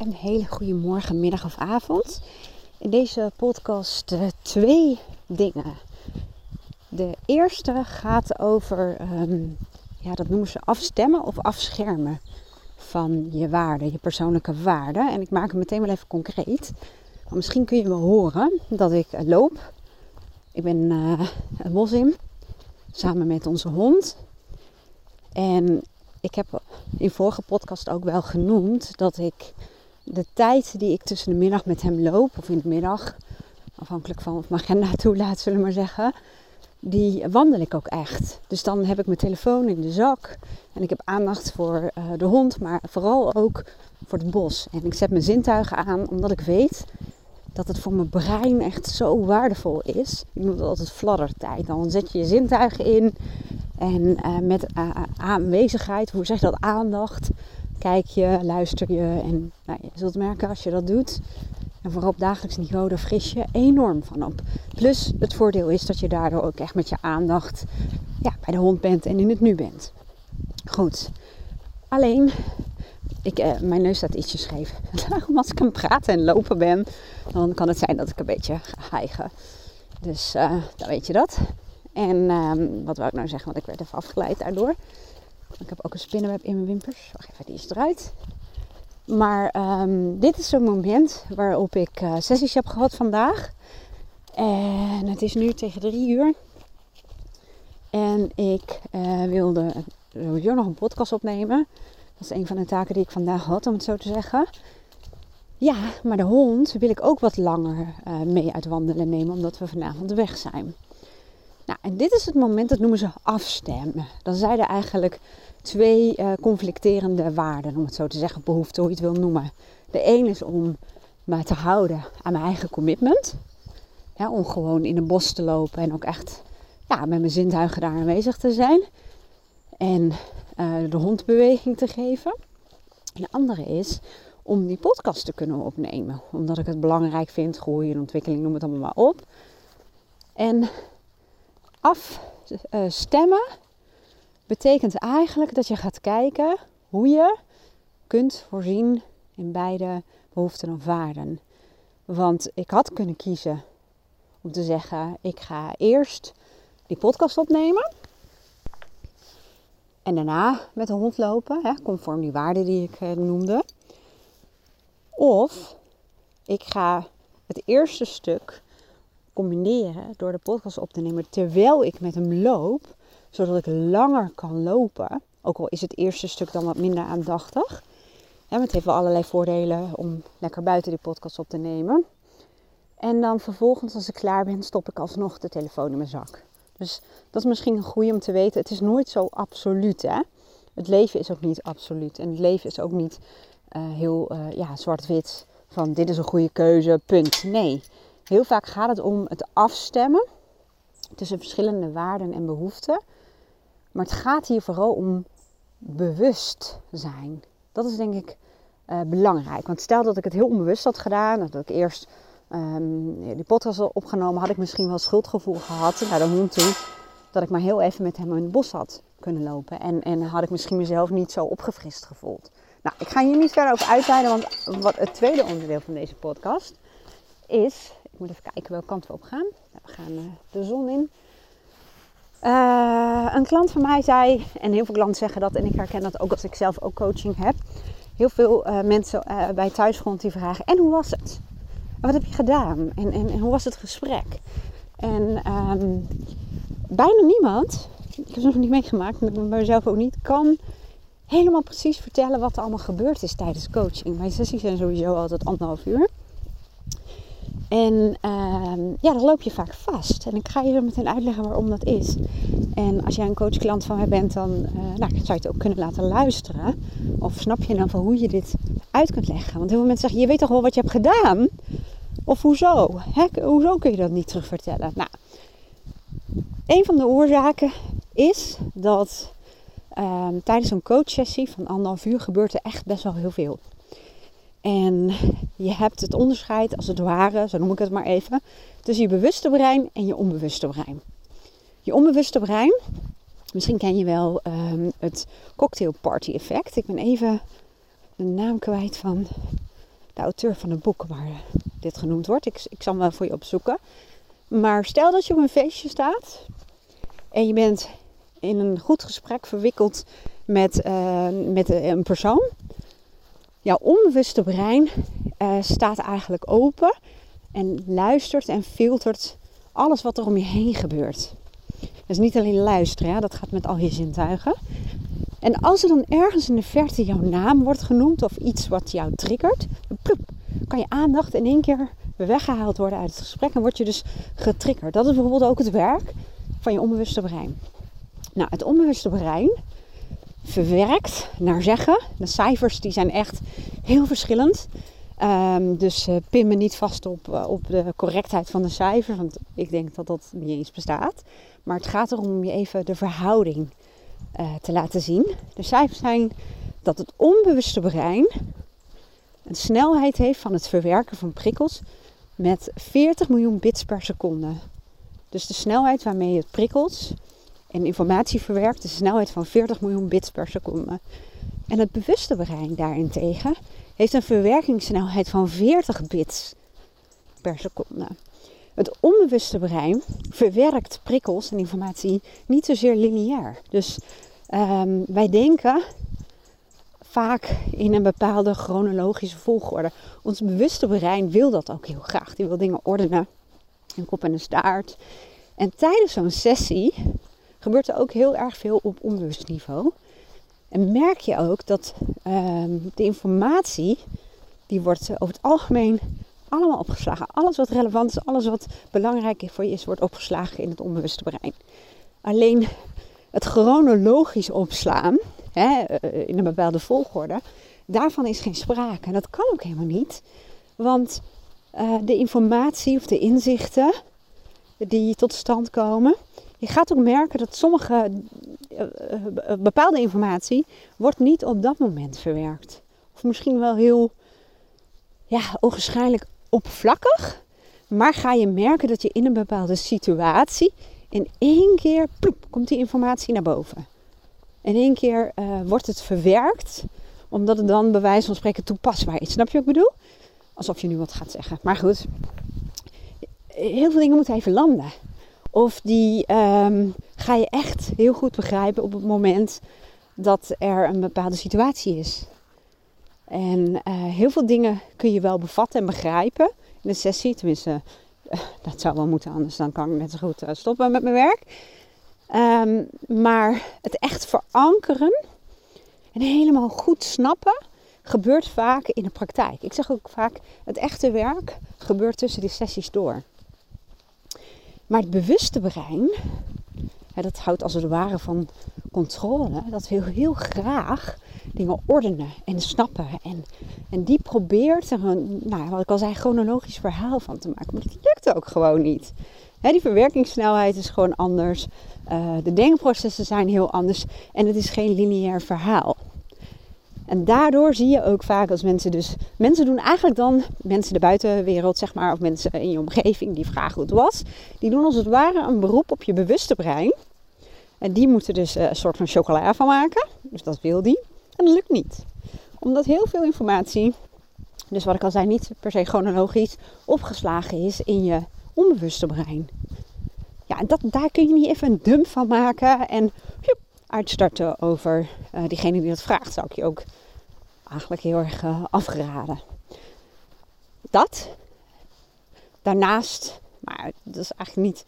een hele goede morgen, middag of avond. In deze podcast uh, twee dingen. De eerste gaat over, ehm, ja, dat noemen ze afstemmen of afschermen van je waarden, je persoonlijke waarden. En ik maak het meteen wel even concreet. Maar misschien kun je wel horen dat ik loop. Ik ben uh, het bos in, samen met onze hond. En ik heb in vorige podcast ook wel genoemd dat ik de tijd die ik tussen de middag met hem loop, of in de middag, afhankelijk van of mijn agenda toelaat, zullen we maar zeggen, die wandel ik ook echt. Dus dan heb ik mijn telefoon in de zak en ik heb aandacht voor uh, de hond, maar vooral ook voor het bos. En ik zet mijn zintuigen aan, omdat ik weet dat het voor mijn brein echt zo waardevol is. Ik noem het altijd fladdertijd. Dan zet je je zintuigen in en uh, met uh, aanwezigheid, hoe zeg je dat, aandacht, kijk je, luister je. En nou, je zult merken als je dat doet, en vooral op dagelijks niveau, daar fris je enorm van op. Plus het voordeel is dat je daardoor ook echt met je aandacht ja, bij de hond bent en in het nu bent. Goed. Alleen, ik, uh, mijn neus staat ietsje scheef. Als ik aan praten en lopen ben, dan kan het zijn dat ik een beetje ga hijgen. Dus uh, dan weet je dat. En um, wat wou ik nou zeggen, want ik werd even afgeleid daardoor. Ik heb ook een spinnenweb in mijn wimpers. Wacht even, die is eruit. Maar um, dit is zo'n moment waarop ik uh, sessies heb gehad vandaag. En het is nu tegen drie uur. En ik uh, wilde sowieso nog een podcast opnemen. Dat is een van de taken die ik vandaag had, om het zo te zeggen. Ja, maar de hond wil ik ook wat langer uh, mee uit wandelen nemen, omdat we vanavond weg zijn. Nou, en dit is het moment, dat noemen ze afstemmen. Dan zijn er eigenlijk twee uh, conflicterende waarden, om het zo te zeggen, behoeften, hoe je het wil noemen. De een is om me te houden aan mijn eigen commitment. Om gewoon in een bos te lopen en ook echt ja, met mijn zintuigen daar aanwezig te zijn. En uh, de hondbeweging te geven. En de andere is om die podcast te kunnen opnemen. Omdat ik het belangrijk vind, groei en ontwikkeling, noem het allemaal maar op. En afstemmen betekent eigenlijk dat je gaat kijken hoe je kunt voorzien in beide behoeften of waarden. Want ik had kunnen kiezen om te zeggen: ik ga eerst die podcast opnemen. En daarna met de hond lopen, hè, conform die waarden die ik eh, noemde. Of ik ga het eerste stuk combineren door de podcast op te nemen terwijl ik met hem loop, zodat ik langer kan lopen. Ook al is het eerste stuk dan wat minder aandachtig. Ja, het heeft wel allerlei voordelen om lekker buiten die podcast op te nemen. En dan vervolgens, als ik klaar ben, stop ik alsnog de telefoon in mijn zak. Dus dat is misschien een goede om te weten. Het is nooit zo absoluut, hè. Het leven is ook niet absoluut. En het leven is ook niet uh, heel uh, ja, zwart-wit van dit is een goede keuze, punt. Nee, Heel vaak gaat het om het afstemmen tussen verschillende waarden en behoeften. Maar het gaat hier vooral om bewust zijn. Dat is denk ik uh, belangrijk. Want stel dat ik het heel onbewust had gedaan, dat ik eerst um, die podcast had opgenomen, had ik misschien wel schuldgevoel gehad naar de hond toe. Dat ik maar heel even met hem in het bos had kunnen lopen. En, en had ik misschien mezelf niet zo opgefrist gevoeld. Nou, ik ga hier niet verder over uitweiden, want wat het tweede onderdeel van deze podcast is moet even kijken welke kant we op gaan. We gaan uh, de zon in. Uh, een klant van mij zei, en heel veel klanten zeggen dat, en ik herken dat ook als ik zelf ook coaching heb. Heel veel uh, mensen bij thuisgrond die vragen: En hoe was het? Wat heb je gedaan? En, en, hoe was het gesprek? En um, bijna niemand, ik heb het nog niet meegemaakt, maar mezelf ook niet, kan helemaal precies vertellen wat er allemaal gebeurd is tijdens coaching. Mijn sessies zijn sowieso altijd anderhalf uur. En uh, ja, dan loop je vaak vast. En ik ga je meteen uitleggen waarom dat is. En als jij een coachklant van mij bent, dan uh, nou, zou je het ook kunnen laten luisteren. Of snap je dan van hoe je dit uit kunt leggen? Want heel veel mensen zeggen, je weet toch wel wat je hebt gedaan? Of hoezo? Hoezo kun je dat niet terugvertellen? Nou, een van de oorzaken is dat uh, tijdens een coachsessie van anderhalf uur gebeurt er echt best wel heel veel. En je hebt het onderscheid, als het ware, zo noem ik het maar even, tussen je bewuste brein en je onbewuste brein. Je onbewuste brein, misschien ken je wel um, het cocktail party effect. Ik ben even de naam kwijt van de auteur van het boek waar dit genoemd wordt. Ik, ik zal hem wel voor je opzoeken. Maar stel dat je op een feestje staat en je bent in een goed gesprek verwikkeld met, uh, met een persoon. Jouw onbewuste brein uh, staat eigenlijk open en luistert en filtert alles wat er om je heen gebeurt. Dus niet alleen luisteren, ja, dat gaat met al je zintuigen. En als er dan ergens in de verte jouw naam wordt genoemd of iets wat jou triggert, ploep, kan je aandacht in één keer weggehaald worden uit het gesprek en word je dus getriggerd. Dat is bijvoorbeeld ook het werk van je onbewuste brein. Nou, het onbewuste brein verwerkt naar zeggen. De cijfers die zijn echt heel verschillend. Um, dus uh, pin me niet vast op, uh, op de correctheid van de cijfers, want ik denk dat dat niet eens bestaat. Maar het gaat erom om je even de verhouding uh, te laten zien. De cijfers zijn dat het onbewuste brein een snelheid heeft van het verwerken van prikkels met 40 miljoen bits per seconde. Dus de snelheid waarmee je prikkels en informatie verwerkt, de snelheid van 40 miljoen bits per seconde. En het bewuste brein daarentegen heeft een verwerkingssnelheid van 40 bits per seconde. Het onbewuste brein verwerkt prikkels en informatie niet zozeer lineair. Dus um, wij denken vaak in een bepaalde chronologische volgorde. Ons bewuste brein wil dat ook heel graag. Die wil dingen ordenen. Een kop en een staart. En tijdens zo'n sessie gebeurt er ook heel erg veel op onbewust niveau. En merk je ook dat um, de informatie, die wordt over het algemeen allemaal opgeslagen. Alles wat relevant is, alles wat belangrijk voor je is, wordt opgeslagen in het onbewuste brein. Alleen het chronologisch opslaan, hè, eh, in een bepaalde volgorde, daarvan is geen sprake. En dat kan ook helemaal niet. Want uh, de informatie of de inzichten die tot stand komen, je gaat ook merken dat sommige uh, bepaalde informatie wordt niet op dat moment verwerkt. Of misschien wel heel ja, onwaarschijnlijk oppervlakkig. Maar ga je merken dat je in een bepaalde situatie in één keer ploep, komt die informatie naar boven. In één keer wordt het verwerkt, omdat het dan bij wijze van spreken toepasbaar is. Snap je wat ik bedoel? Alsof je nu wat gaat zeggen. Maar goed, heel veel dingen moeten even landen. Of die um, ga je echt heel goed begrijpen op het moment dat er een bepaalde situatie is. En uh, heel veel dingen kun je wel bevatten en begrijpen in de sessie. Tenminste, uh, dat zou wel moeten, anders dan kan ik net zo goed uh, stoppen met mijn werk. Um, maar het echt verankeren en helemaal goed snappen gebeurt vaak in de praktijk. Ik zeg ook vaak, het echte werk gebeurt tussen die sessies door. Maar het bewuste brein, hè, dat houdt als het ware van controle. Dat wil heel graag dingen ordenen en snappen. En, en die probeert er een, nou, wat ik al zei, chronologisch verhaal van te maken. Maar dat lukt ook gewoon niet. Hè, die verwerkingssnelheid is gewoon anders. Uh, de denkprocessen zijn heel anders. En het is geen lineair verhaal. En daardoor zie je ook vaak als mensen dus... Mensen doen eigenlijk dan, mensen de buitenwereld zeg maar... of mensen in je omgeving die vragen hoe het was... die doen als het ware een beroep op je bewuste brein... En die moeten dus uh, een soort van chocola van maken. Dus dat wil die. En dat lukt niet. Omdat heel veel informatie, dus wat ik al zei, niet per se chronologisch opgeslagen is in je onbewuste brein. Ja, en dat, daar kun je niet even een dump van maken en uitstarten over uh, diegene die dat vraagt. Zou ik je ook eigenlijk heel erg uh, afraden. Dat. Daarnaast, maar dat is eigenlijk niet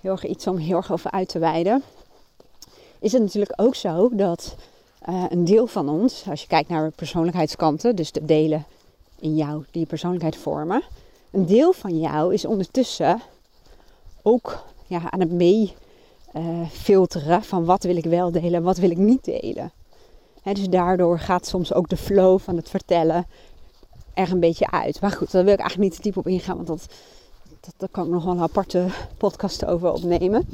heel erg iets om heel erg over uit te wijden is het natuurlijk ook zo dat uh, een deel van ons, als je kijkt naar persoonlijkheidskanten, dus de delen in jou die je persoonlijkheid vormen, een deel van jou is ondertussen ook ja, aan het mee uh, filteren van wat wil ik wel delen en wat wil ik niet delen. Dus daardoor gaat soms ook de flow van het vertellen er een beetje uit. Maar goed, daar wil ik eigenlijk niet te diep op ingaan, want dat daar kan ik nog wel een aparte podcast over opnemen.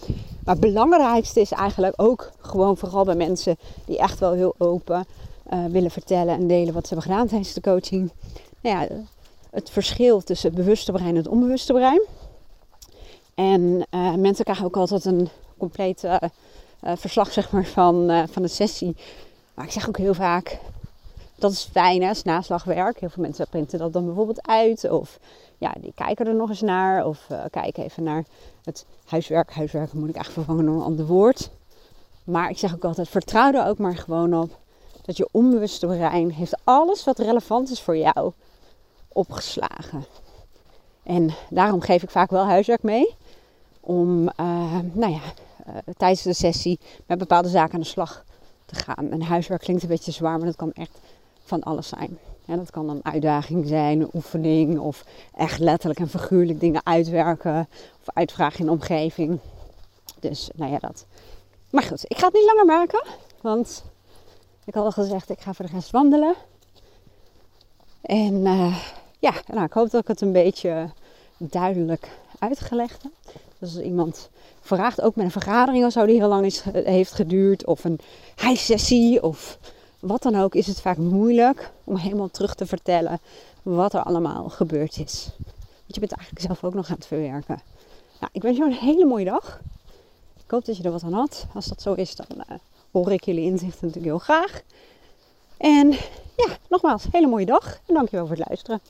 Maar het belangrijkste is eigenlijk ook gewoon vooral bij mensen die echt wel heel open uh, willen vertellen en delen wat ze hebben gedaan tijdens de coaching. Nou ja, het verschil tussen het bewuste brein en het onbewuste brein. En uh, mensen krijgen ook altijd een compleet uh, verslag zeg maar, van, van de sessie. Maar ik zeg ook heel vaak, dat is fijn, hè, is naslagwerk. Heel veel mensen printen dat dan bijvoorbeeld uit. Of ja, die kijken er nog eens naar. Of uh, kijken even naar het huiswerk. Huiswerk moet ik eigenlijk vervangen door een ander woord. Maar ik zeg ook altijd, vertrouw er ook maar gewoon op. Dat je onbewuste brein heeft alles wat relevant is voor jou opgeslagen. En daarom geef ik vaak wel huiswerk mee. Om, uh, nou ja, uh, tijdens de sessie met bepaalde zaken aan de slag te gaan. En huiswerk klinkt een beetje zwaar, maar dat kan echt van alles zijn. Ja, dat kan een uitdaging zijn, een oefening of echt letterlijk en figuurlijk dingen uitwerken of uitvragen in de omgeving. Dus nou ja, dat. Maar goed, ik ga het niet langer maken, want ik had al gezegd, ik ga voor de rest wandelen. En uh, ja, nou, ik hoop dat ik het een beetje duidelijk Dus als iemand vraagt, ook met een vergadering of zo die heel lang is, heeft geduurd, of een high-sessie of wat dan ook, is het vaak moeilijk om helemaal terug te vertellen wat er allemaal gebeurd is. Want je bent eigenlijk zelf ook nog aan het verwerken. Nou, ik wens jou een hele mooie dag. Ik hoop dat je er wat aan had. Als dat zo is, dan uh, hoor ik jullie inzichten natuurlijk heel graag. En ja, nogmaals, hele mooie dag en dankjewel voor het luisteren.